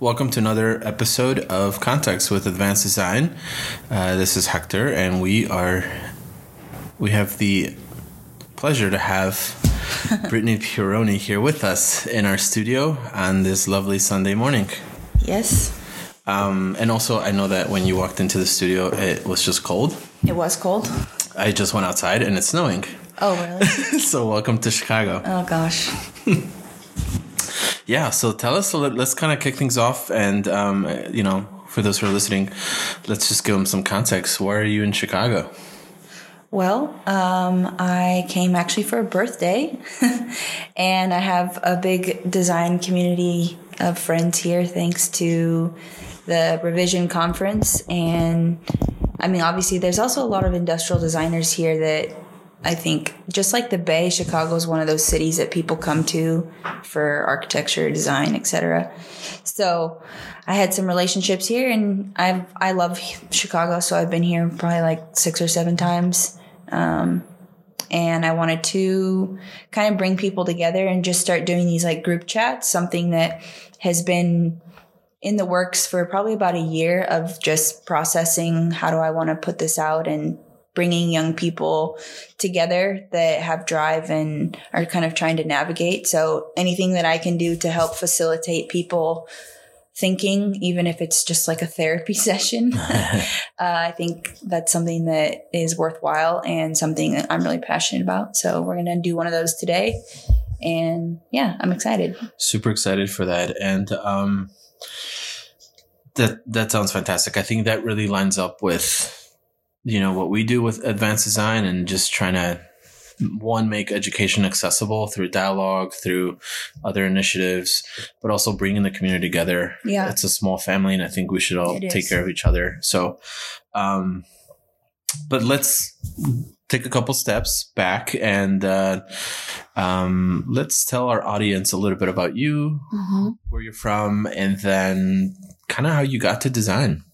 Welcome to another episode of Context with Advanced Design. Uh, this is Hector, and we are we have the pleasure to have Brittany Peroni here with us in our studio on this lovely Sunday morning. Yes, Um, and also, I know that when you walked into the studio, it was just cold. it was cold. I just went outside, and it's snowing. Oh, really? so, welcome to Chicago. oh, gosh. Yeah, so tell us, a lit- let's kind of kick things off. And, um, you know, for those who are listening, let's just give them some context. Why are you in Chicago? Well, um, I came actually for a birthday, and I have a big design community of friends here thanks to the Revision Conference. And I mean, obviously, there's also a lot of industrial designers here that I think, just like the Bay, Chicago is one of those cities that people come to for architecture, design, etc. So I had some relationships here, and I I love Chicago, so I've been here probably like six or seven times. Um, and I wanted to kind of bring people together and just start doing these like group chats, something that has been in the works for probably about a year of just processing how do I want to put this out and bringing young people together that have drive and are kind of trying to navigate. So anything that I can do to help facilitate people thinking, even if it's just like a therapy session, uh, I think that's something that is worthwhile and something that I'm really passionate about. So we're going to do one of those today. And yeah, I'm excited. Super excited for that. And, um, that, that sounds fantastic. I think that really lines up with, you know, what we do with advanced design and just trying to, one, make education accessible through dialogue, through other initiatives, but also bringing the community together. Yeah. It's a small family and I think we should all It take is. care of each other. So, um, but let's take a couple steps back and, uh, um, let's tell our audience a little bit about you, where you're from, and then kind of how you got to design.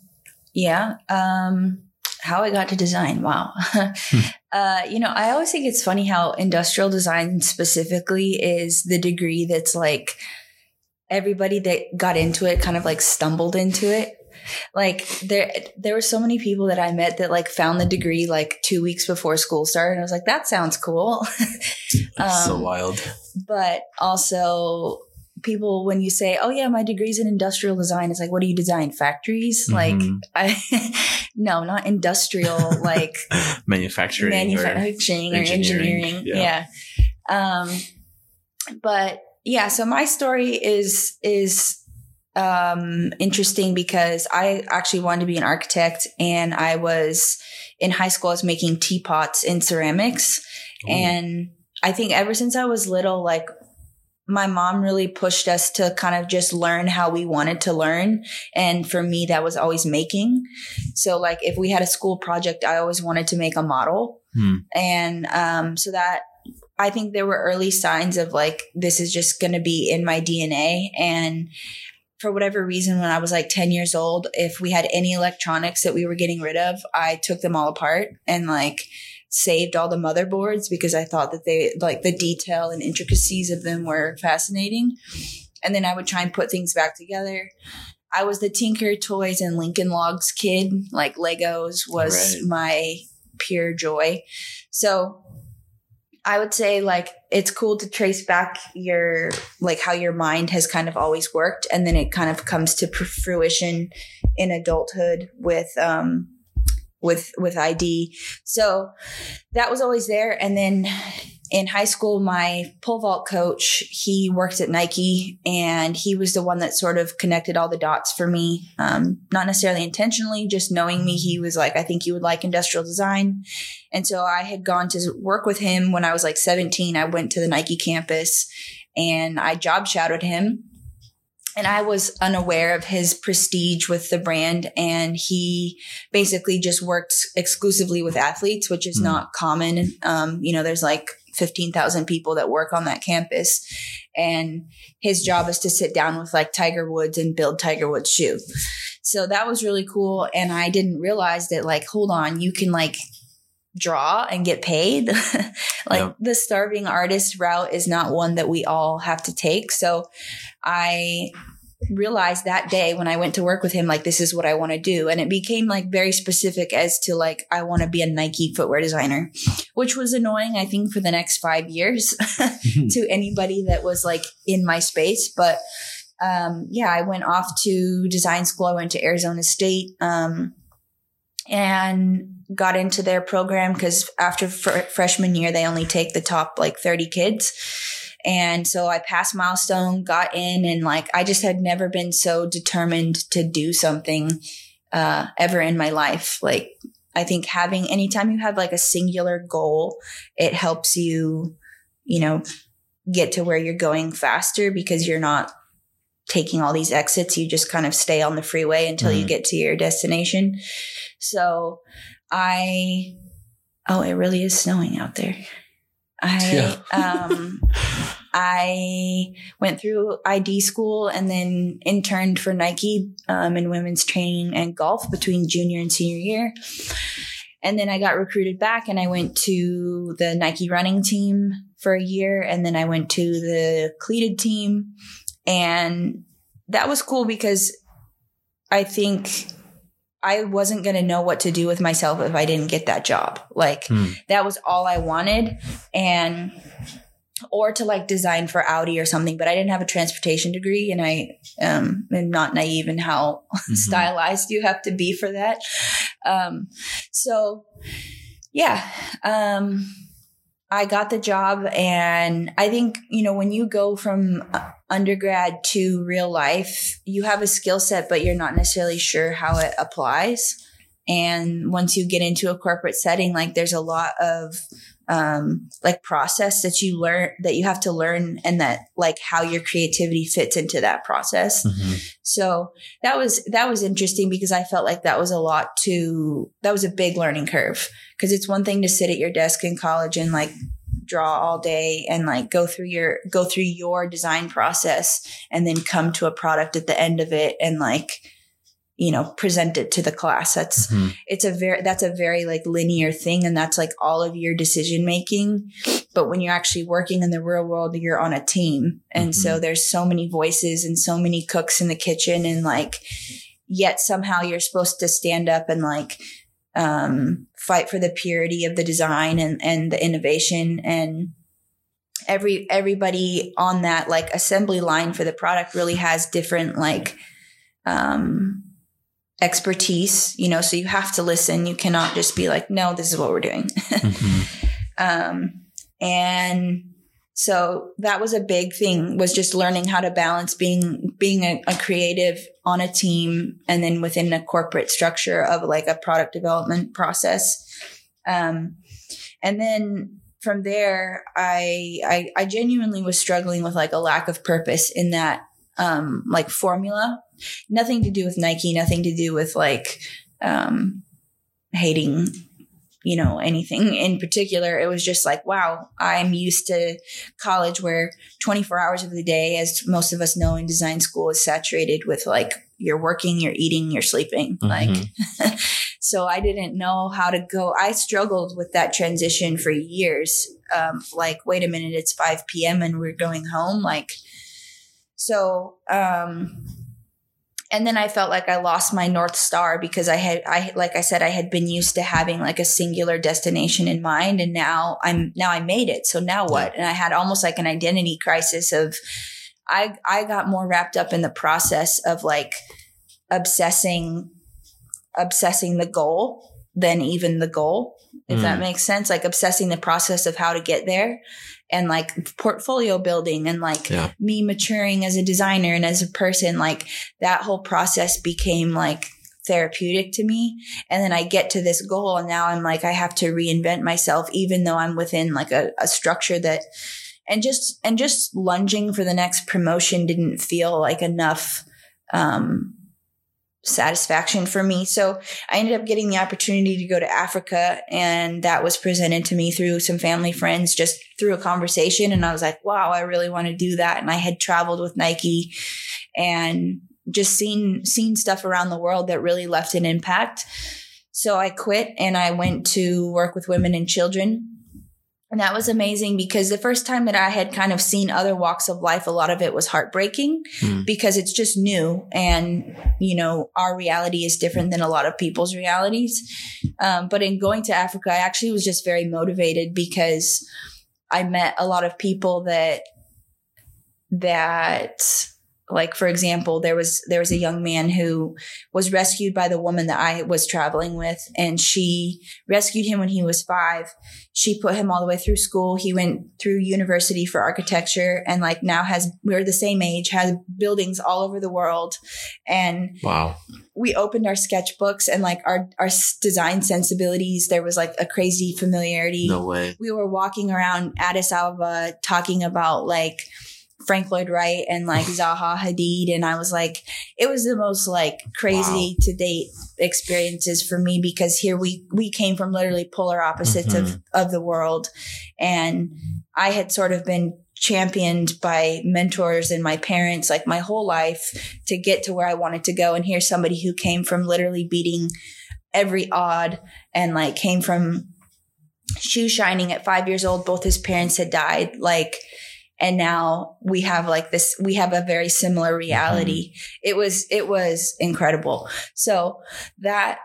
Yeah. Um, how I got to design. Wow. uh, you know, I always think it's funny how industrial design specifically is the degree that's like everybody that got into it kind of like stumbled into it. Like there, there were so many people that I met that like found the degree like two weeks before school started. And I was like, that sounds cool. so Um, wild. but also people when you say oh yeah my degree's in industrial design it's like what do you design factories like Mhm. i no not industrial like Manufacturing. or- or engineering, engineering yeah. yeah. um but yeah so my story is is um interesting because i actually wanted to be an architect and i was in high school i was making teapots in ceramics Ooh. and I think ever since I was little, like my mom really pushed us to kind of just learn how we wanted to learn. And for me, that was always making. So like if we had a school project, I always wanted to make a model. Hmm. And um, so that I think there were early signs of like, this is just going to be in my DNA. And for whatever reason, when I was like 10 years old, if we had any electronics that we were getting rid of, I took them all apart and like saved all the motherboards because I thought that they like the detail and intricacies of them were fascinating. And then I would try and put things back together. I was the Tinker Toys and Lincoln Logs kid. Like Legos was Right. my pure joy. So I would say like it's cool to trace back your like how your mind has kind of always worked and then it kind of comes to fruition in adulthood with um with with ID. So that was always there and then in high school my pole vault coach he worked at Nike and he was the one that sort of connected all the dots for me um not necessarily intentionally just knowing me he was like I think you would like industrial design and so I had gone to work with him when I was like 17. I went to the Nike campus and I job shadowed him. And I was unaware of his prestige with the brand. And he basically just worked exclusively with athletes, which is Hmm. not common. Um, you know, there's like 15,000 people that work on that campus. And his job is to sit down with like Tiger Woods and build Tiger Woods shoe. So that was really cool. And I didn't realize that like, hold on, you can like draw and get paid. like Yep. the starving artist route is not one that we all have to take. So I realized that day when I went to work with him, like, this is what I want to do. And it became like very specific as to like, I want to be a Nike footwear designer, which was annoying, I think, for the next five years to anybody that was like in my space. But um, yeah, I went off to design school. I went to Arizona State um, and got into their program because after fr- freshman year, they only take the top like 30 kids. And so I passed milestone, got in, and like I just had never been so determined to do something uh, ever in my life. Like I think having anytime you have like a singular goal, it helps you, you know, get to where you're going faster because you're not taking all these exits. You just kind of stay on the freeway until mm-hmm. you get to your destination. So I, oh, it really is snowing out there. I yeah. um I went through ID school and then interned for Nike um, in women's training and golf between junior and senior year. And then I got recruited back and I went to the Nike running team for a year. And then I went to the cleated team. And that was cool because I think I wasn't going to know what to do with myself if I didn't get that job. Like hmm. that was all I wanted. And, or to like design for Audi or something, but I didn't have a transportation degree and I um, am not naive in how mm-hmm. stylized you have to be for that. Um, so yeah, um, I got the job and I think, you know, when you go from uh, undergrad to real life, you have a skill set, but you're not necessarily sure how it applies. And once you get into a corporate setting, like there's a lot of um, like process that you learn that you have to learn and that like how your creativity fits into that process. Mm-hmm. So that was, that was interesting because I felt like that was a lot to, that was a big learning curve because it's one thing to sit at your desk in college and like draw all day and like go through your go through your design process and then come to a product at the end of it and like you know present it to the class that's mm-hmm. it's a very that's a very like linear thing and that's like all of your decision making but when you're actually working in the real world you're on a team and mm-hmm. so there's so many voices and so many cooks in the kitchen and like yet somehow you're supposed to stand up and like um, fight for the purity of the design and, and the innovation and every everybody on that like assembly line for the product really has different like um expertise you know so you have to listen. You cannot just be like no this is what we're doing. Mm-hmm. um and so that was a big thing was just learning how to balance being being a, a, creative on a team and then within a corporate structure of like a product development process. Um, and then from there I, I i genuinely was struggling with like a lack of purpose in that um like formula nothing to do with nike nothing to do with like um hating you know, anything in particular. It was just like, wow, I'm used to college where 24 hours of the day, as most of us know in design school, is saturated with like you're working, you're eating, you're sleeping. Mm-hmm. Like, so I didn't know how to go. I struggled with that transition for years. Um, like, wait a minute, it's 5 p.m. and we're going home. Like, so, um, and then I felt like I lost my North Star because I had, I, like I said, I had been used to having like a singular destination in mind. And now I'm, now I made it. So now what? And I had almost like an identity crisis of, I, I got more wrapped up in the process of like obsessing, obsessing the goal than even the goal, if mm. that makes sense. Like obsessing the process of how to get there and like portfolio building and like yeah. me maturing as a designer and as a person, like that whole process became like therapeutic to me. And then I get to this goal and now I'm like, I have to reinvent myself, even though I'm within like a, a structure that, and just, and just lunging for the next promotion didn't feel like enough, um, satisfaction for me. So I ended up getting the opportunity to go to Africa and that was presented to me through some family friends just through a conversation. And I was like, wow, I really want to do that. And I had traveled with Nike and just seen, seen stuff around the world that really left an impact. So I quit and I went to work with women and children And that was amazing because the first time that I had kind of seen other walks of life, a lot of it was heartbreaking Mm. because it's just new. And, you know, our reality is different than a lot of people's realities. Um, but in going to Africa, I actually was just very motivated because I met a lot of people that, that, like for example there was there was a young man who was rescued by the woman that I was traveling with and she rescued him when he was 5 she put him all the way through school. He went through university for architecture and like now has we're the same age has buildings all over the world. And Wow. we opened our sketchbooks and like our our design sensibilities. There was like a crazy familiarity. No way. we were walking around Addis Ababa talking about like Frank Lloyd Wright and like Zaha Hadid. And I was like, it was the most like crazy to date experiences for me because here we, we came from literally polar opposites of, mm-hmm. of the world. And I had sort of been championed by mentors and my parents like my whole life to get to where I wanted to go. And here's somebody who came from literally beating every odd and like came from shoe shining at five years old. Both his parents had died. Like, and now we have like this, we have a very similar reality. It was, it was incredible. So that,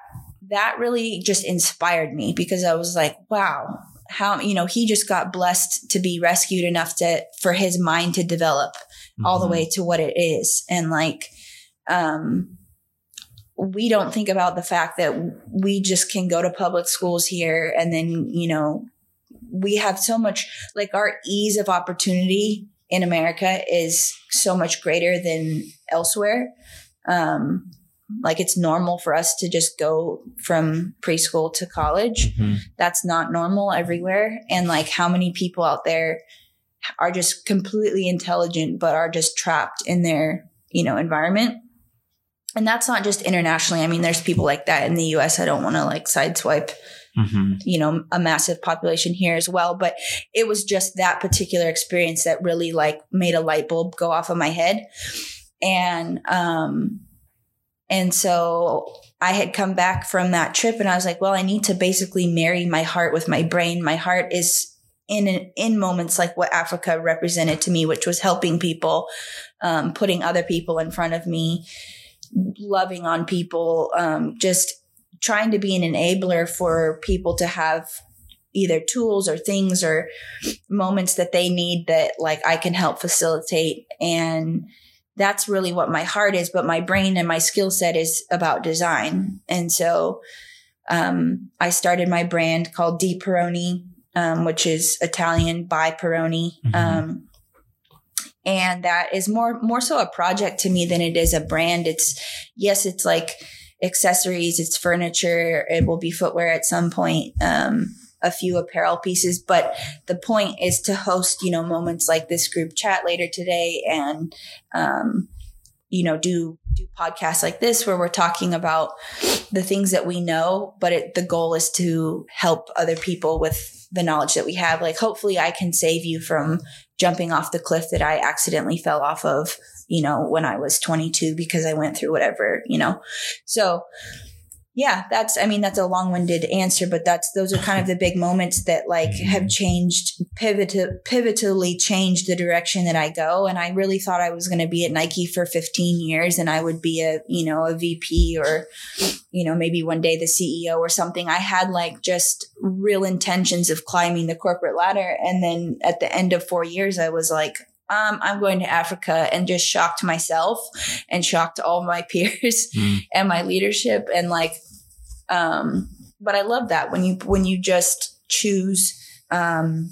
that really just inspired me because I was like, wow, how, you know, he just got blessed to be rescued enough to, for his mind to develop all the Mhm. way to what it is. And like, um, we don't think about the fact that we just can go to public schools here and then, you know, we have so much like our ease of opportunity in America is so much greater than elsewhere. Um, like it's normal for us to just go from preschool to college. Mhm. That's not normal everywhere. And like how many people out there are just completely intelligent, but are just trapped in their, you know, environment. And that's not just internationally. I mean, there's people like that in the US. I don't want to like sideswipe Mhm. you know a massive population here as well but it was just that particular experience that really like made a light bulb go off of my head and um and so i had come back from that trip and i was like well i need to basically marry my heart with my brain my heart is in in moments like what africa represented to me which was helping people um, putting other people in front of me loving on people um, just trying to be an enabler for people to have either tools or things or moments that they need that like I can help facilitate. And that's really what my heart is but my brain and my skill set is about design. And so um, I started my brand called Di Peroni um, which is Italian by Peroni. Mhm. um, and that is more more so a project to me than it is a brand. It's yes it's like accessories, it's furniture, it will be footwear at some point, um, a few apparel pieces. But the point is to host, you know, moments like this group chat later today and, um, you know, do do podcasts like this where we're talking about the things that we know, but it, the goal is to help other people with the knowledge that we have. Like, hopefully, I can save you from jumping off the cliff that I accidentally fell off of you know, when I was 22 because I went through whatever, you know. So, yeah, that's, I mean, that's a long winded answer, but that's, those are kind of the big moments that like mm-hmm. have changed, pivotal, pivotally changed the direction that I go. And I really thought I was going to be at Nike for 15 years and I would be a, you know, a VP or, you know, maybe one day the CEO or something. I had like just real intentions of climbing the corporate ladder. And then at the end of four years, I was like, um, I'm going to Africa and just shocked myself and shocked all my peers Mm. and my leadership and like, um, but I love that when you, when you just choose, um,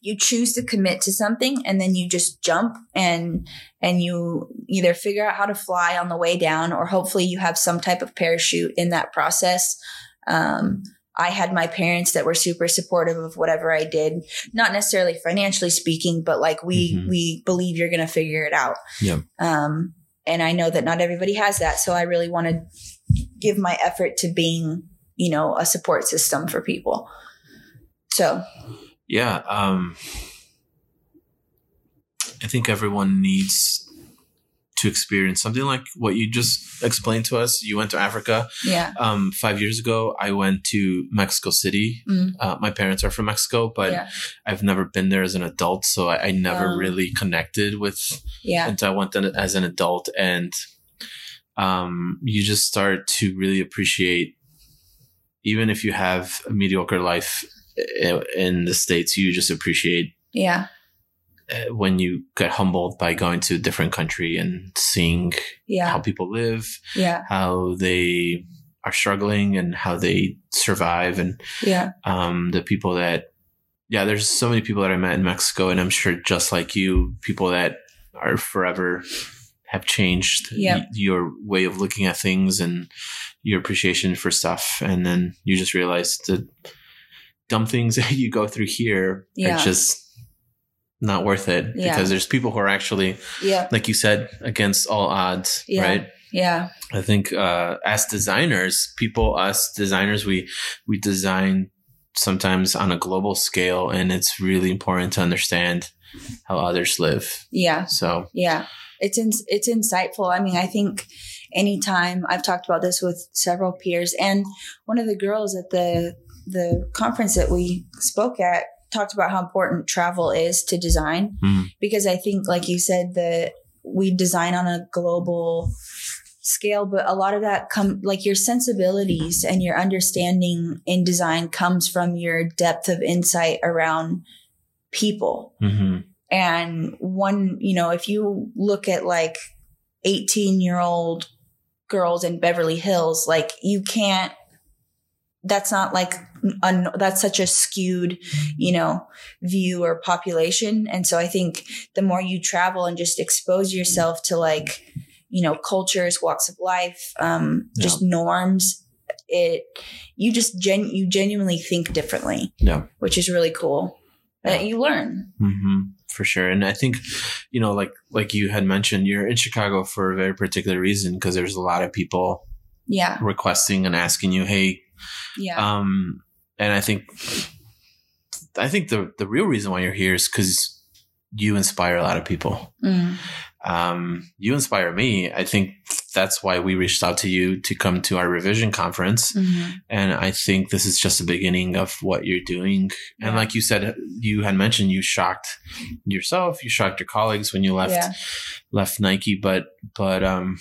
you choose to commit to something and then you just jump and and you either figure out how to fly on the way down or hopefully you have some type of parachute in that process um, I had my parents that were super supportive of whatever I did, not necessarily financially speaking, but like we Mhm. we believe you're going to figure it out. Yep. Um, and I know that not everybody has that, so I really want to give my effort to being, you know, a support system for people. So Yeah. Um, I think everyone needs to experience something like what you just explained to us. You went to Africa. Yeah. Um, five years ago, I went to Mexico City. Mm. Uh, my parents are from Mexico, but yeah. I've never been there as an adult, so I, I never Oh. really connected with Yeah. until I went then as an adult, and um, you just start to really appreciate, even if you have a mediocre life in the states, you just appreciate Yeah. Uh, when you get humbled by going to a different country and seeing how people live, Yeah. how they are struggling, and how they survive, and Yeah. um, the people that yeah there's so many people that i met in mexico and i'm sure just like you people that are forever have changed Yep. y- your way of looking at things and your appreciation for stuff and then you just realize the dumb things that you go through here Yeah. are just not worth it Yeah. because there's people who are actually Yeah. like you said against all odds Yeah. right Yeah. I think uh, as designers, people, us designers, we we design sometimes on a global scale, and it's really important to understand how others live. Yeah. So Yeah. It's in, it's insightful. I mean, I think anytime I've talked about this with several peers and one of the girls at the the conference that we spoke at talked about how important travel is to design Mhm. because I think like you said that we design on a global scale but a lot of that come like your sensibilities and your understanding in design comes from your depth of insight around people mhm. and one, you know, if you look at like 18 year old girls in Beverly Hills, like you can't, that's not like, un, that's such a skewed, you know, view or population. And so I think the more you travel and just expose yourself to like, you know, cultures, walks of life, um, just norms, it, you just gen, you genuinely think differently, yeah, which is really cool. Yeah. Uh, you learn. hmm for sure. And I think, you know, like like you had mentioned, you're in Chicago for a very particular reason because there's a lot of people Yeah. requesting and asking you, hey, Yeah. Um, and I think, I think the the real reason why you're here is because you inspire a lot of people. Mm. Um, you inspire me. I think that's why we reached out to you to come to our revision conference. Mhm. And I think this is just the beginning of what you're doing. And like you said, you had mentioned you shocked yourself, you shocked your colleagues when you left Yeah. left Nike, but but um,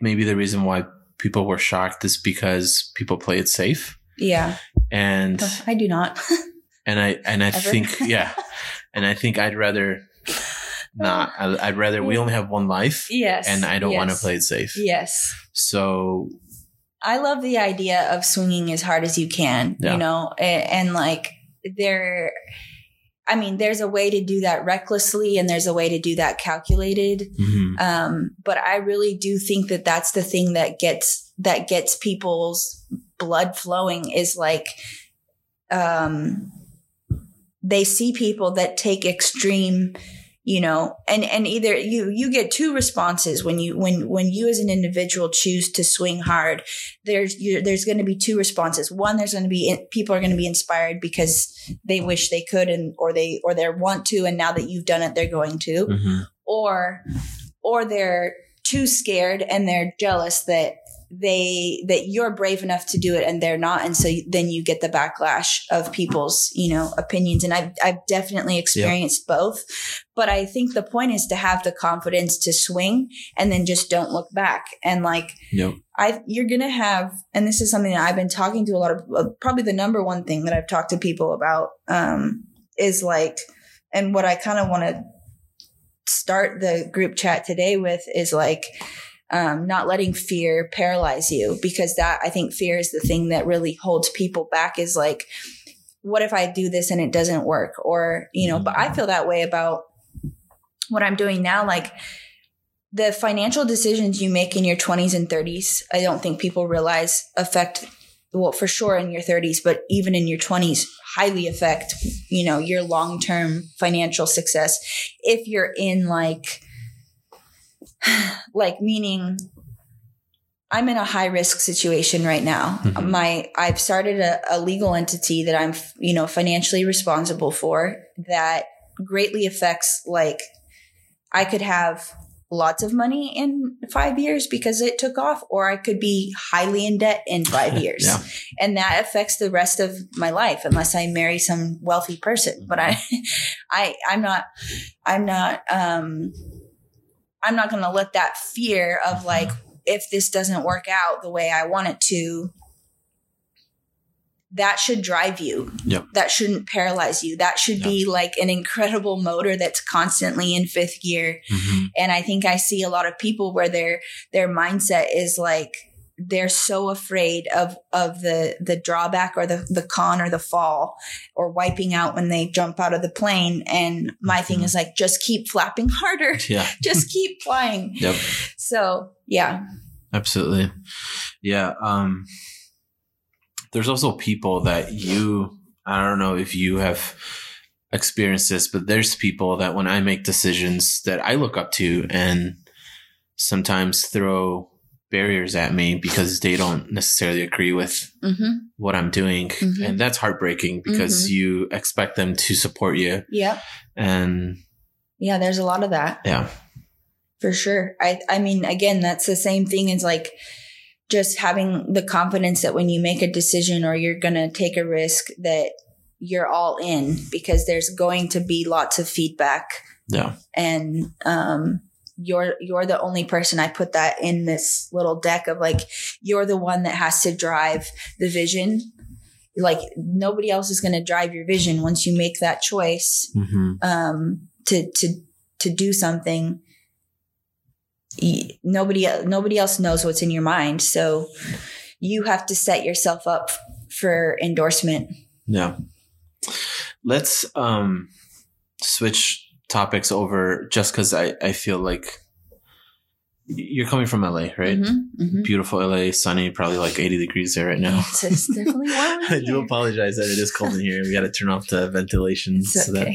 maybe the reason why people were shocked is because people play it safe Yeah. and I do not. and I and I Ever? think yeah, and I think I'd rather not. I- I'd rather we only have one life, yes. and I don't want to play it safe. Yes. So I love the idea of swinging as hard as you can, Yeah. you know, and, and like there, I mean, there's a way to do that recklessly and there's a way to do that calculated. mhm, Um, but I really do think that that's the thing that gets, that gets people's blood flowing is like, um, they see people that take extreme you know and and either you you get two responses when you when when you as an individual choose to swing hard there's you there's going to be two responses one there's going to be people are going to be inspired because they wish they could and or they or they want to and now that you've done it they're going to mhm. or or they're too scared and they're jealous that they that you're brave enough to do it and they're not and so then you get the backlash of people's you know opinions and i've, I've definitely experienced both but i think the point is to have the confidence to swing and then just don't look back and like Yep. I you're gonna have, and this is something that I've been talking to a lot of. Uh, probably the number one thing that I've talked to people about um, is like, and what I kind of want to start the group chat today with is like, um, not letting fear paralyze you because that I think fear is the thing that really holds people back. Is like, what if I do this and it doesn't work, or you know? But I feel that way about what I'm doing now, like the financial decisions you make in your 20s and 30s, I don't think people realize affect, well, for sure in your 30s, but even in your 20s, highly affect, you know, your long term financial success. If you're in like, like meaning, I'm in a high risk situation right now. Mhm. My I've started a, a legal entity that I'm, you know, financially responsible for that greatly affects like I could have lots of money in five years because it took off, or I could be highly in debt in five years. Yeah. And that affects the rest of my life unless I marry some wealthy person. But I, I, I'm not, I'm not, um, I'm not going to let that fear of like, if this doesn't work out the way I want it to, that should drive you. Yep. That shouldn't paralyze you. That should be like an incredible motor that's constantly in fifth gear. Mhm. And I think I see a lot of people where their their mindset is like they're so afraid of of the the drawback or the the con or the fall or wiping out when they jump out of the plane. And my thing Mhm. is like just keep flapping harder. Yeah. just keep flying. Yep. So yeah. Absolutely. Yeah. Um, there's also people that you, I don't know if you have experienced this, but there's people that when I make decisions that I look up to and sometimes throw barriers at me because they don't necessarily agree with Mm-hmm. what I'm doing. Mhm. And that's heartbreaking because Mhm. you expect them to support you. Yeah. And Yeah, there's a lot of that. yeah, For sure. I I mean, again, that's the same thing as like just having the confidence that when you make a decision or you're gonna take a risk that you're all in because there's going to be lots of feedback yeah, and um you're you're the only person I put that in this little deck of like you're the one that has to drive the vision. Like nobody else is going to drive your vision once you make that choice hmm um, to to to do something. Nobody nobody else knows what's in your mind, so you have to set yourself up for endorsement. Yeah. Let's um switch topics over just because I, I feel like you're coming from LA, right? Mhm, mhm. Beautiful LA, sunny, probably like 80 degrees there right now. It's, definitely warm. I do apologize that it is cold in here. We got to turn off the ventilation It's so that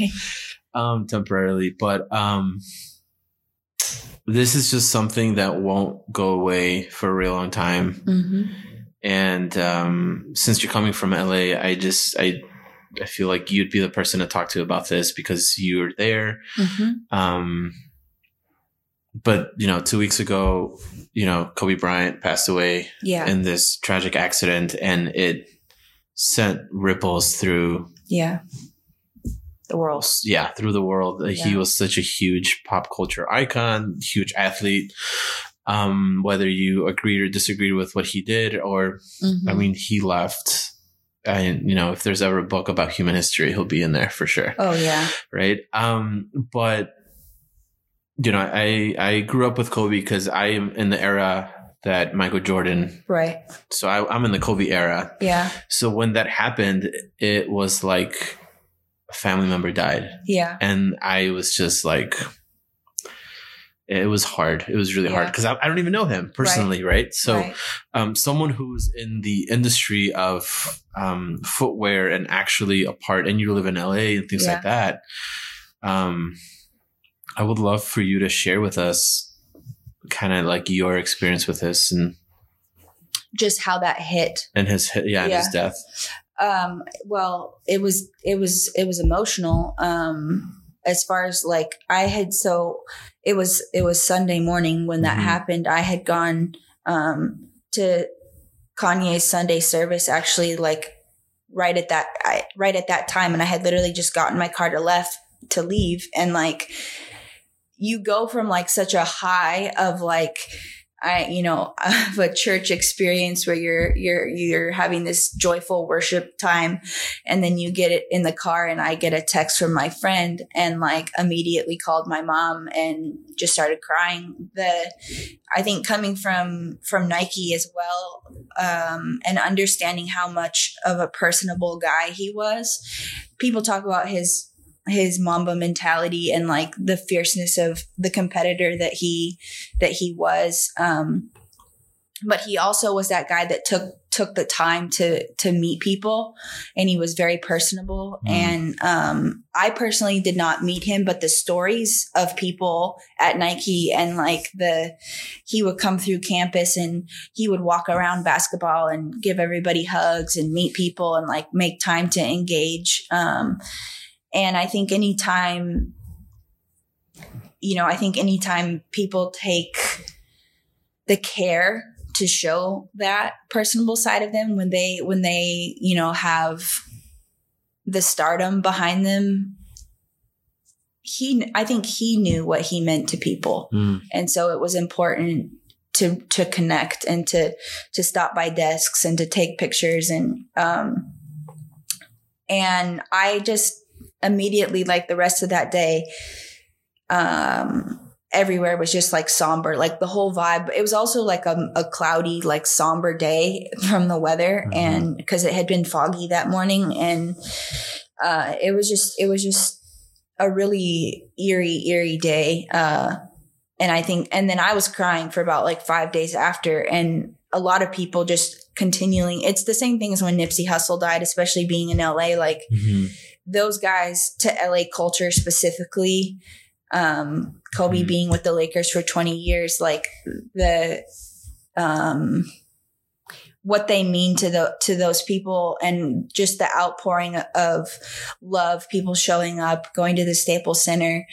um temporarily, but um this is just something that won't go away for a real long time. hmm And um, since you're coming from LA, I just I I feel like you'd be the person to talk to about this because you're there. hmm Um, but you know, two weeks ago, you know, Kobe Bryant passed away Yeah, in this tragic accident, and it sent ripples through yeah. The world. yeah through the world. Uh, He was such a huge pop culture icon, huge athlete. Um, whether you agreed or disagreed with what he did, or Mhm. I mean, he left. And you know, if there's ever a book about human history, he'll be in there for sure, oh yeah, right? Um, but you know, I I grew up with Kobe because I am in the era that Michael Jordan. right. So I, I'm in the Kobe era. Yeah, So when that happened, it was like a family member died, yeah, and I was just like. It was hard. It was really hard because I, I don't even know him personally, right? So, right. um, someone who's in the industry of um, footwear and actually a part, and you live in LA and things Yeah. like that. Um, I would love for you to share with us kind of like your experience with this and just how that hit. and his yeah, and his death. Um, well, it was it was it was emotional. Um, as far as like I had so it was it was Sunday morning when that Mhm. happened. I had gone um to Kanye's Sunday service actually like right at that I, right at that time and I had literally just gotten my car to left to leave and like you go from like such a high of like I you know of a church experience where you're you're you're having this joyful worship time and then you get it in the car and I get a text from my friend and like immediately called my mom and just started crying. The I think coming from from Nike as well um and understanding how much of a personable guy he was people talk about his his mamba mentality and like the fierceness of the competitor that he that he was um but he also was that guy that took took the time to to meet people and he was very personable Mm. and um I personally did not meet him but the stories of people at Nike and like the he would come through campus and he would walk around basketball and give everybody hugs and meet people and like make time to engage um and I think anytime you know, I think anytime people take the care to show that personable side of them when they when they you know have the stardom behind them he i think he knew what he meant to people Mm. and so it was important to to connect and to to stop by desks and to take pictures and um and i just immediately like the rest of that day um everywhere was just like somber like the whole vibe it was also like a, a cloudy like somber day from the weather Mhm. and because it had been foggy that morning and uh it was just it was just a really eerie eerie day uh and i think and then i was crying for about like five days after and a lot of people just continuing it's the same thing as when nipsey hussle died especially being in la like Mhm. Those guys to LA culture specifically, um, Kobe Mhm. being with the Lakers for 20 years, like the, um, what they mean to the to those people and just the outpouring of love people showing up going to the staples center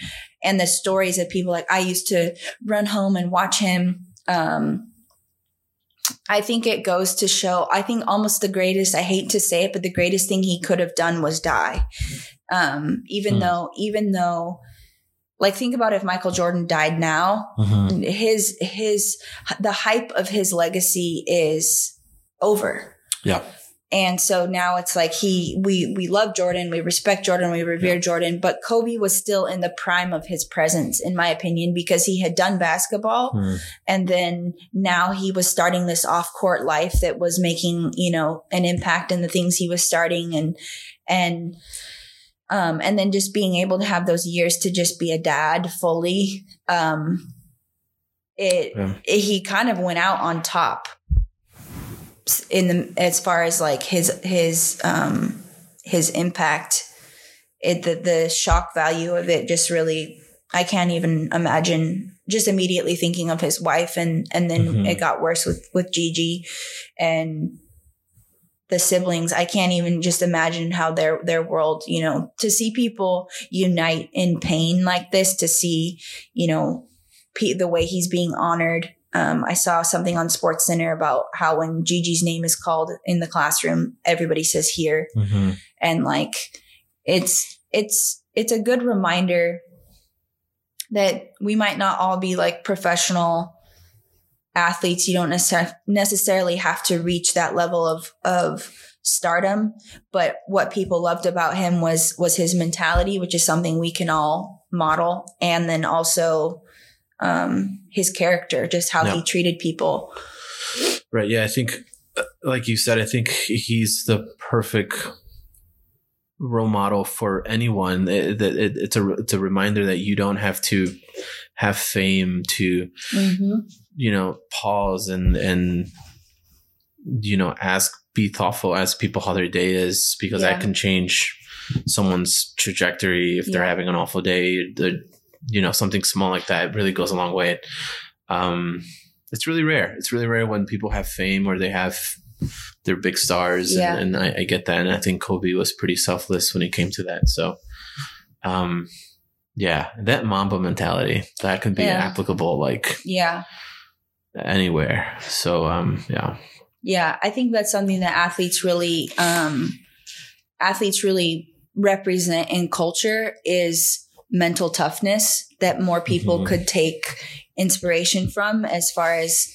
and the stories of people like i used to run home and watch him um I think it goes to show, I think almost the greatest, I hate to say it, but the greatest thing he could have done was die. Um, even Hmm. though, even though, like, think about if Michael Jordan died now, Mhm. his, his, the hype of his legacy is over. Yeah. And so now it's like he, we, we love Jordan, we respect Jordan, we revere Yeah. Jordan, but Kobe was still in the prime of his presence, in my opinion, because he had done basketball. Mm. And then now he was starting this off court life that was making, you know, an impact in the things he was starting and, and, um, and then just being able to have those years to just be a dad fully. Um, it, Yeah. it he kind of went out on top in the, as far as like his, his, um, his impact. It, the, the shock value of it just really, I can't even imagine just immediately thinking of his wife and and then Mhm. it got worse with with Gigi and the siblings I can't even just imagine how their their world you know to see people unite in pain like this to see you know the way he's being honored um, I saw something on Sports Center about how when Gigi's name is called in the classroom everybody says here. Mhm. and like it's it's it's a good reminder that we might not all be like professional athletes. You don't necessar- necessarily have to reach that level of of stardom. But what people loved about him was was his mentality which is something we can all model. And then also um his character just how Yeah. he treated people Right. Yeah. I think, uh, like you said, I think he's the perfect role model for anyone. It, it, it- it's a it's a reminder that you don't have to have fame to you know pause and and you know ask be thoughtful ask people how their day is because Yeah. that can change someone's trajectory if they're having an awful day the you know something small like that really goes a long way um it's really rare it's really rare when people have fame or they have they're big stars Yeah. and, and I, I get that and i think kobe was pretty selfless when it came to that so um yeah that mamba mentality that can be Yeah. applicable like yeah anywhere. So um yeah. Yeah, I think that's something that athletes really um athletes really represent in culture is mental toughness that more people Mhm. could take inspiration from as far as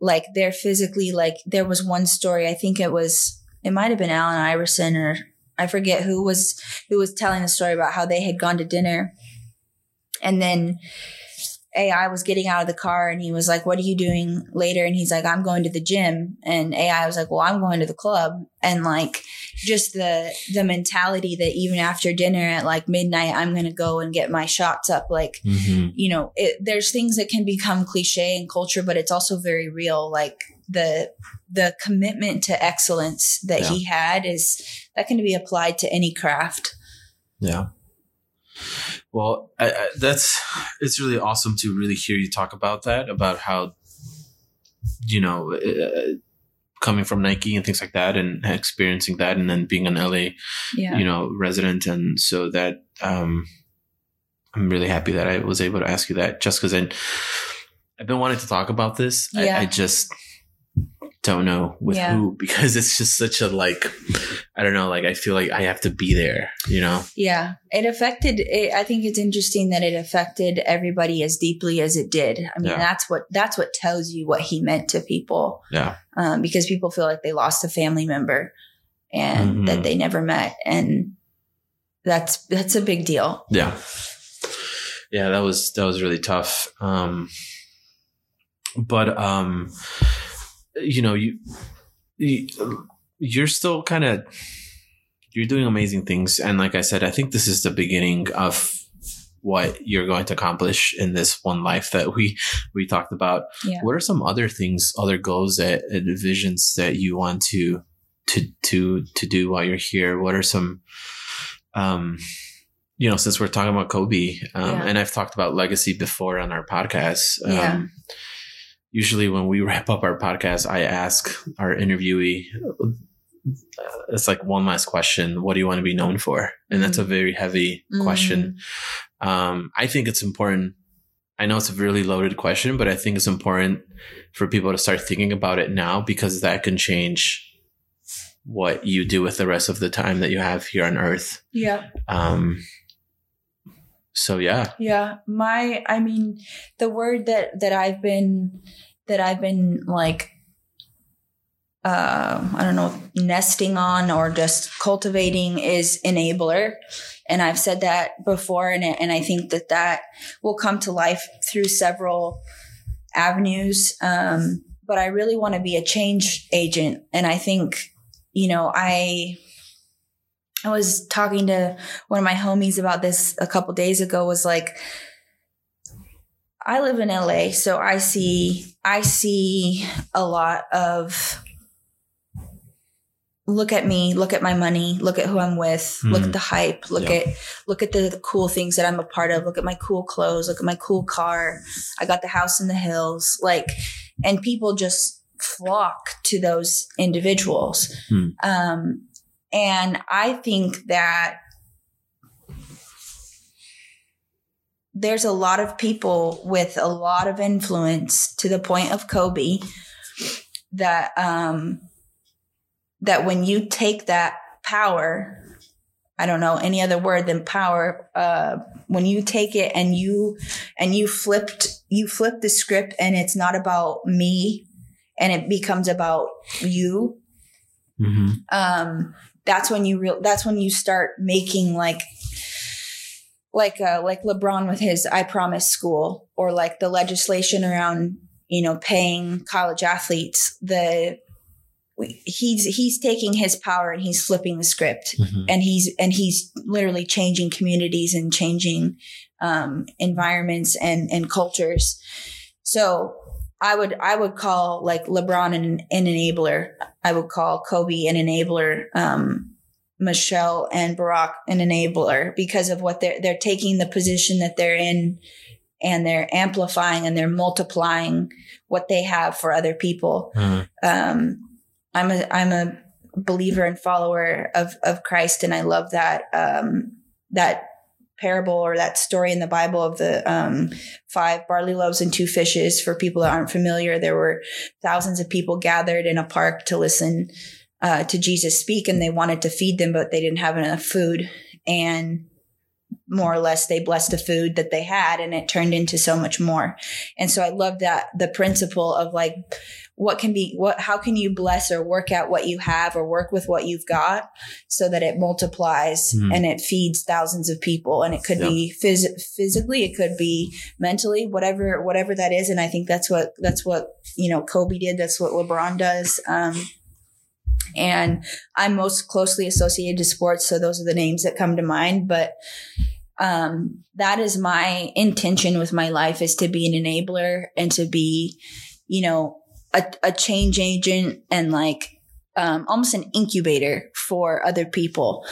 like they're physically like there was one story I think it was it might have been Allen Iverson or I forget who was who was telling the story about how they had gone to dinner and then AI was getting out of the car and he was like, What are you doing later? And he's like, I'm going to the gym. And AI was like, Well, I'm going to the club. And like just the the mentality that even after dinner at like midnight, I'm gonna go and get my shots up. Like, Mm-hmm. you know, it, there's things that can become cliche in culture, but it's also very real. Like the the commitment to excellence that Yeah. he had is that can be applied to any craft. Yeah. Well, I, I, that's it's really awesome to really hear you talk about that about how you know uh, coming from Nike and things like that and experiencing that and then being an LA Yeah. you know resident and so that um I'm really happy that I was able to ask you that just because I I've been wanting to talk about this. Yeah. I, I just don't know with Yeah. who because it's just such a like I don't know like I feel like I have to be there you know Yeah, it affected. It, I think it's interesting that it affected everybody as deeply as it did. I mean, Yeah. that's what that's what tells you what he meant to people, yeah um, because people feel like they lost a family member and Mhm. that they never met, and that's that's a big deal. yeah yeah that was that was really tough um but um you know you, you you're still kind of you're doing amazing things and like i said i think this is the beginning of what you're going to accomplish in this one life that we we talked about Yeah. what are some other things other goals that and visions that you want to to to to do while you're here what are some um you know since we're talking about kobe um, Yeah. and i've talked about legacy before on our podcast um, Yeah. Usually when we wrap up our podcast i ask our interviewee uh, it's like one last question what do you want to be known for and that's a very heavy question um, I think it's important. I know it's a really loaded question, but I think it's important for people to start thinking about it now because that can change what you do with the rest of the time that you have here on Earth. Yeah, Um, so yeah, yeah. My, I mean, the word that that I've been that I've been like uh, I don't know, nesting on or just cultivating is enabler. And I've said that before, and, and I think that that will come to life through several avenues. Um, but I really want to be a change agent. And I think, you know, I, I was talking to one of my homies about this a couple days ago was like, I live in LA, so I see, I see a lot of look at me, look at my money, look at who I'm with, look Mhm. at the hype, look Yeah. at look at the cool things that I'm a part of, look at my cool clothes, look at my cool car. I got the house in the hills, like and people just flock to those individuals. Hmm. Um and I think that there's a lot of people with a lot of influence to the point of Kobe that um that when you take that power I don't know any other word than power uh when you take it and you and you flipped you flip the script and it's not about me and it becomes about you mm-hmm. um that's when you real that's when you start making like like uh like LeBron with his I promise school or like the legislation around you know paying college athletes the he's he's taking his power and he's flipping the script Mm-hmm. and he's and he's literally changing communities and changing um, environments and and cultures. So I would I would call like LeBron an, an enabler. I would call Kobe an enabler. Um, Michelle and Barack an enabler because of what they're they're taking the position that they're in and they're amplifying and they're multiplying what they have for other people Uh, um, I'm a I'm a believer and follower of of Christ, and I love that um, that parable or that story in the Bible of the um, five barley loaves and two fishes. For people that aren't familiar, there were thousands of people gathered in a park to listen uh, to Jesus speak, and they wanted to feed them, but they didn't have enough food, and more or less they blessed the food that they had and it turned into so much more and so i love that the principle of like what can be what how can you bless or work out what you have or work with what you've got so that it multiplies Hmm. and it feeds thousands of people and it could Yeah. be phys- physically it could be mentally whatever whatever that is and i think that's what that's what you know kobe did that's what lebron does um and i'm most closely associated to sports so those are the names that come to mind but um that is my intention with my life is to be an enabler and to be you know a, a change agent and like um, almost an incubator for other people.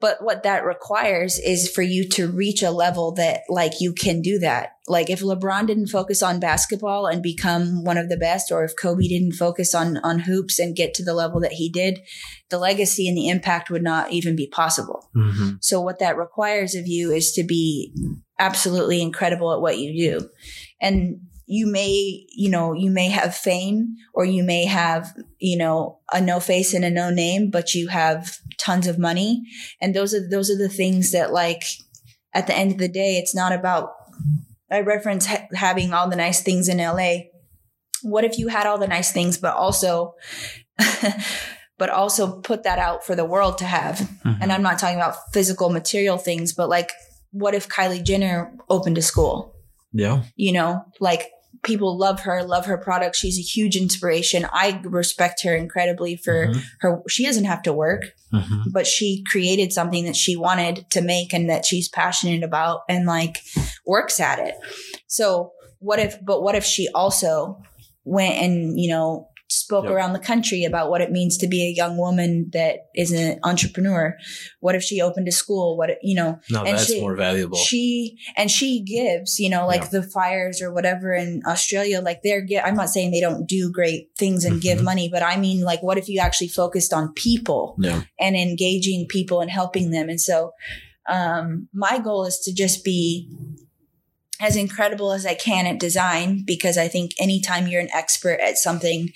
But what that requires is for you to reach a level that like you can do that. Like if LeBron didn't focus on basketball and become one of the best, or if Kobe didn't focus on, on hoops and get to the level that he did, the legacy and the impact would not even be possible. Mm-hmm. So what that requires of you is to be absolutely incredible at what you do. And you may, you know, you may have fame or you may have, you know, a no face and a no name, but you have tons of money. And those are, those are the things that like at the end of the day, it's not about, I reference ha- having all the nice things in LA. What if you had all the nice things, but also, but also put that out for the world to have? Mhm. And I'm not talking about physical material things, but like, what if Kylie Jenner opened a school? Yeah. you know, like people love her, love her product. She's a huge inspiration. I respect her incredibly for Mhm. her. She doesn't have to work, Mhm. but she created something that she wanted to make and that she's passionate about and like works at it. So what if, but what if she also went and, you know, spoke Yep. around the country about what it means to be a young woman that is an entrepreneur? What if she opened a school? What, you know, No, And that's she- more valuable. she and she gives, you know, like Yeah. the fires or whatever in Australia, like they're. I'm not saying they don't do great things and give Mhm. money, but I mean, like, what if you actually focused on people yeah. and engaging people and helping them? And so, um, my goal is to just be as incredible as I can at design because I think anytime you're an expert at something,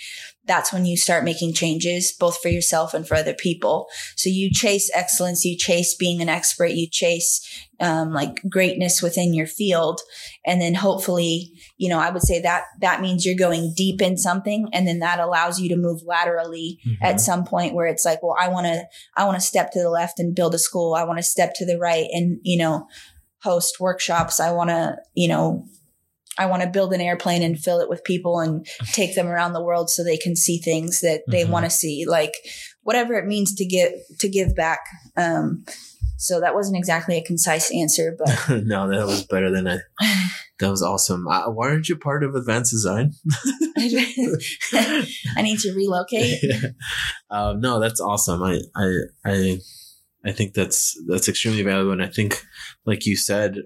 that's when you start making changes both for yourself and for other people. So you chase excellence, you chase being an expert, you chase um, like greatness within your field, and then hopefully, you know, I would say that that means you're going deep in something, and then that allows you to move laterally at Mhm. some point where it's like, well, I want to, I want to step to the left and build a school. I want to step to the right and you know, host workshops. I want to, you know. I want to build an airplane and fill it with people and take them around the world so they can see things that they Mhm. want to see, like whatever it means to get to give back. Um, so that wasn't exactly a concise answer, but no, that was better than I. That was awesome. Uh, why aren't you part of advanced design? I need to relocate. um, no, that's awesome. I, I, I, I think that's that's extremely valuable, and I think, like you said,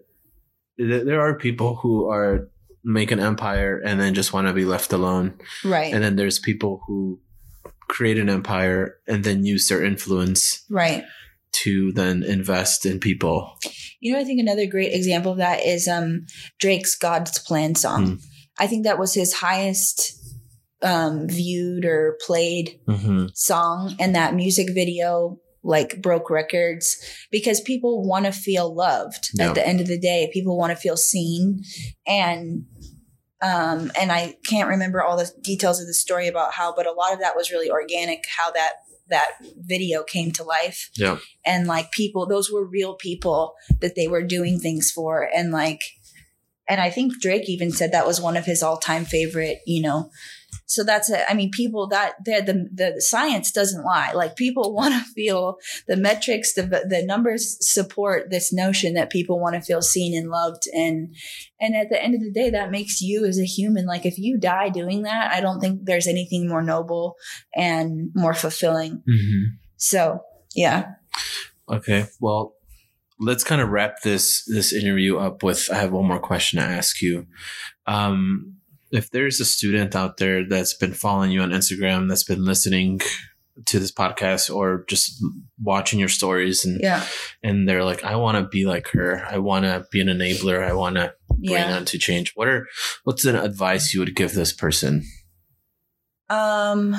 th- there are people who are make an empire and then just want to be left alone, Right, and then there's people who create an empire and then use their influence right. to then invest in people. You know, I think another great example of that is um, Drake's "God's Plan" song. Hmm. I think that was his highest um, viewed or played Mm-hmm. song, and that music video like broke records because people want to feel loved Yeah. at the end of the day people want to feel seen and um and i can't remember all the details of the story about how but a lot of that was really organic how that that video came to life Yeah. and like people those were real people that they were doing things for and like and i think drake even said that was one of his all-time favorite you know so that's it i mean people that the the, the science doesn't lie like people want to feel the metrics the the numbers support this notion that people want to feel seen and loved and and at the end of the day that makes you as a human like if you die doing that i don't think there's anything more noble and more fulfilling Mm-hmm. so yeah Okay. Well, let's kind of wrap this this interview up with I have one more question to ask you. Um, if there's a student out there that's been following you on Instagram, that's been listening to this podcast or just watching your stories and yeah and they're like, I want to be like her. I want to be an enabler. I want to bring yeah on to change. What are what's an advice you would give this person? um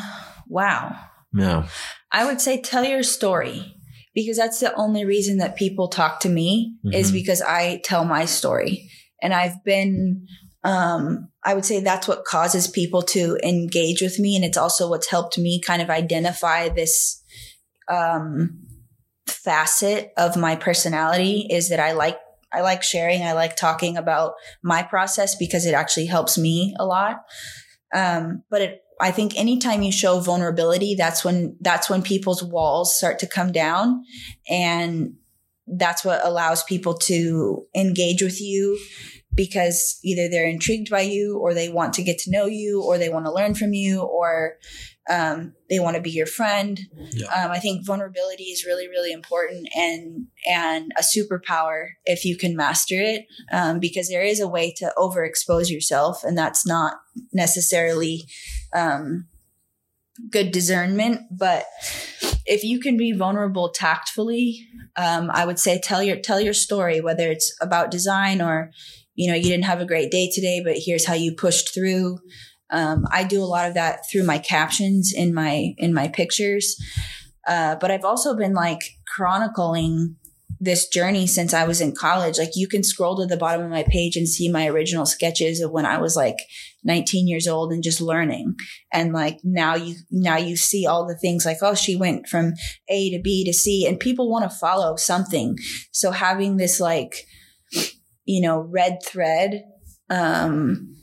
wow Yeah. I would say tell your story because that's the only reason that people talk to me is Mhm. because I tell my story. And I've been, um, I would say that's what causes people to engage with me. And it's also what's helped me kind of identify this, um, facet of my personality is that I like, I like sharing. I like talking about my process because it actually helps me a lot. Um, but it, I think anytime you show vulnerability, that's when that's when people's walls start to come down. And that's what allows people to engage with you because either they're intrigued by you or they want to get to know you or they want to learn from you or um, they want to be your friend. Yeah. Um, I think vulnerability is really, really important and and a superpower if you can master it, um, because there is a way to overexpose yourself, and that's not necessarily um, good discernment. But if you can be vulnerable tactfully, um, I would say tell your tell your story, whether it's about design or you know you didn't have a great day today, but here's how you pushed through. Um, I do a lot of that through my captions in my in my pictures, uh, but I've also been like chronicling this journey since I was in college. Like you can scroll to the bottom of my page and see my original sketches of when I was like 19 years old and just learning. And like now you now you see all the things like oh she went from A to B to C and people want to follow something. So having this like you know red thread um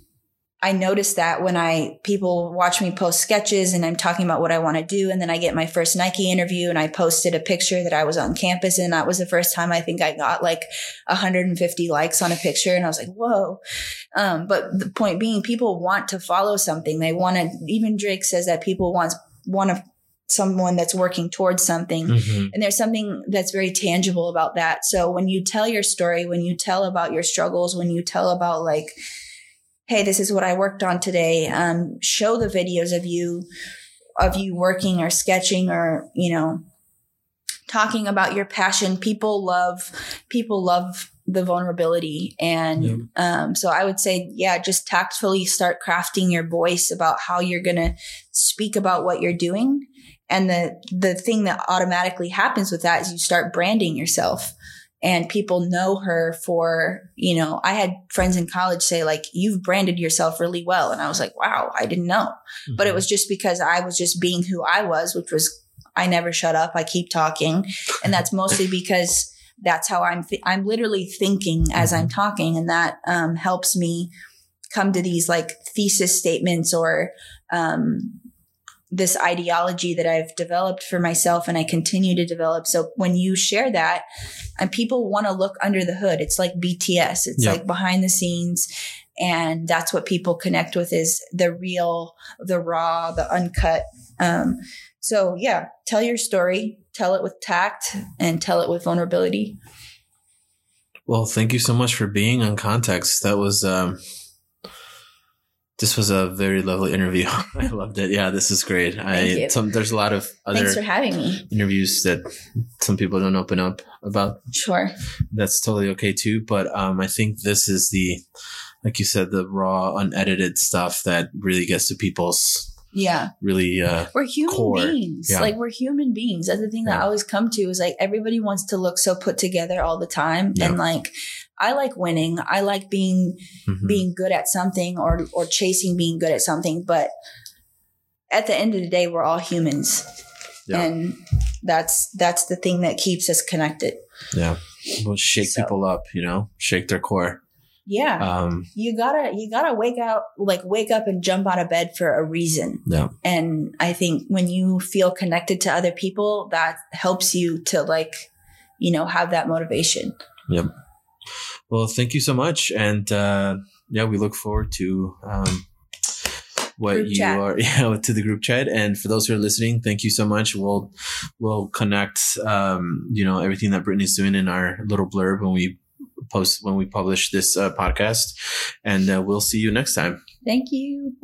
I noticed that when I people watch me post sketches and I'm talking about what I want to do, and then I get my first Nike interview and I posted a picture that I was on campus, and that was the first time I think I got like 150 likes on a picture, and I was like, whoa. Um, but the point being, people want to follow something. They want to. Even Drake says that people want want to someone that's working towards something. Mhm. And there's something that's very tangible about that. So when you tell your story, when you tell about your struggles, when you tell about like, hey, this is what I worked on today, um, show the videos of you, of you working or sketching or, you know, talking about your passion. People love, people love the vulnerability. And Yep. um, so I would say, yeah, just tactfully start crafting your voice about how you're going to speak about what you're doing. And the, the thing that automatically happens with that is you start branding yourself and people know her for, you know, I had friends in college say like, you've branded yourself really well. And I was like, wow, I didn't know. But it was just because I was just being who I was, which was I never shut up. I keep talking. And that's mostly because that's how I'm, th- I'm literally thinking as I'm talking. And that um, helps me come to these like thesis statements or um, this ideology that I've developed for myself and I continue to develop. So when you share that, and people want to look under the hood, it's like BTS. It's Yeah. like behind the scenes. And that's what people connect with is the real, the raw, the uncut. Um, so yeah, tell your story, tell it with tact and tell it with vulnerability. Well, thank you so much for being on Context. That was um this was a very lovely interview. I loved it. Yeah, this is great. I you. some there's a lot of other Thanks for having me. interviews that some people don't open up about. Sure. That's totally okay too. But um I think this is the like you said, the raw, unedited stuff that really gets to people's Yeah. really uh We're human core. beings. Yeah. Like we're human beings. That's the thing that Yeah. I always come to is like everybody wants to look so put together all the time. Yeah. And like I like winning. I like being mhm. being good at something or or chasing being good at something. But at the end of the day, we're all humans. Yeah. And that's that's the thing that keeps us connected. yeah. Well shake So- people up, you know, shake their core. Yeah. Um you gotta you gotta wake out like wake up and jump out of bed for a reason. yeah. And I think when you feel connected to other people, that helps you to like, you know, have that motivation. Yep. Well, thank you so much, and uh, yeah, we look forward to um, what Group you chat. are. Yeah, to the group chat, and for those who are listening, thank you so much. We'll we'll connect, um, you know, everything that Brittany's doing in our little blurb when we post when we publish this uh, podcast, and uh, we'll see you next time. Thank you.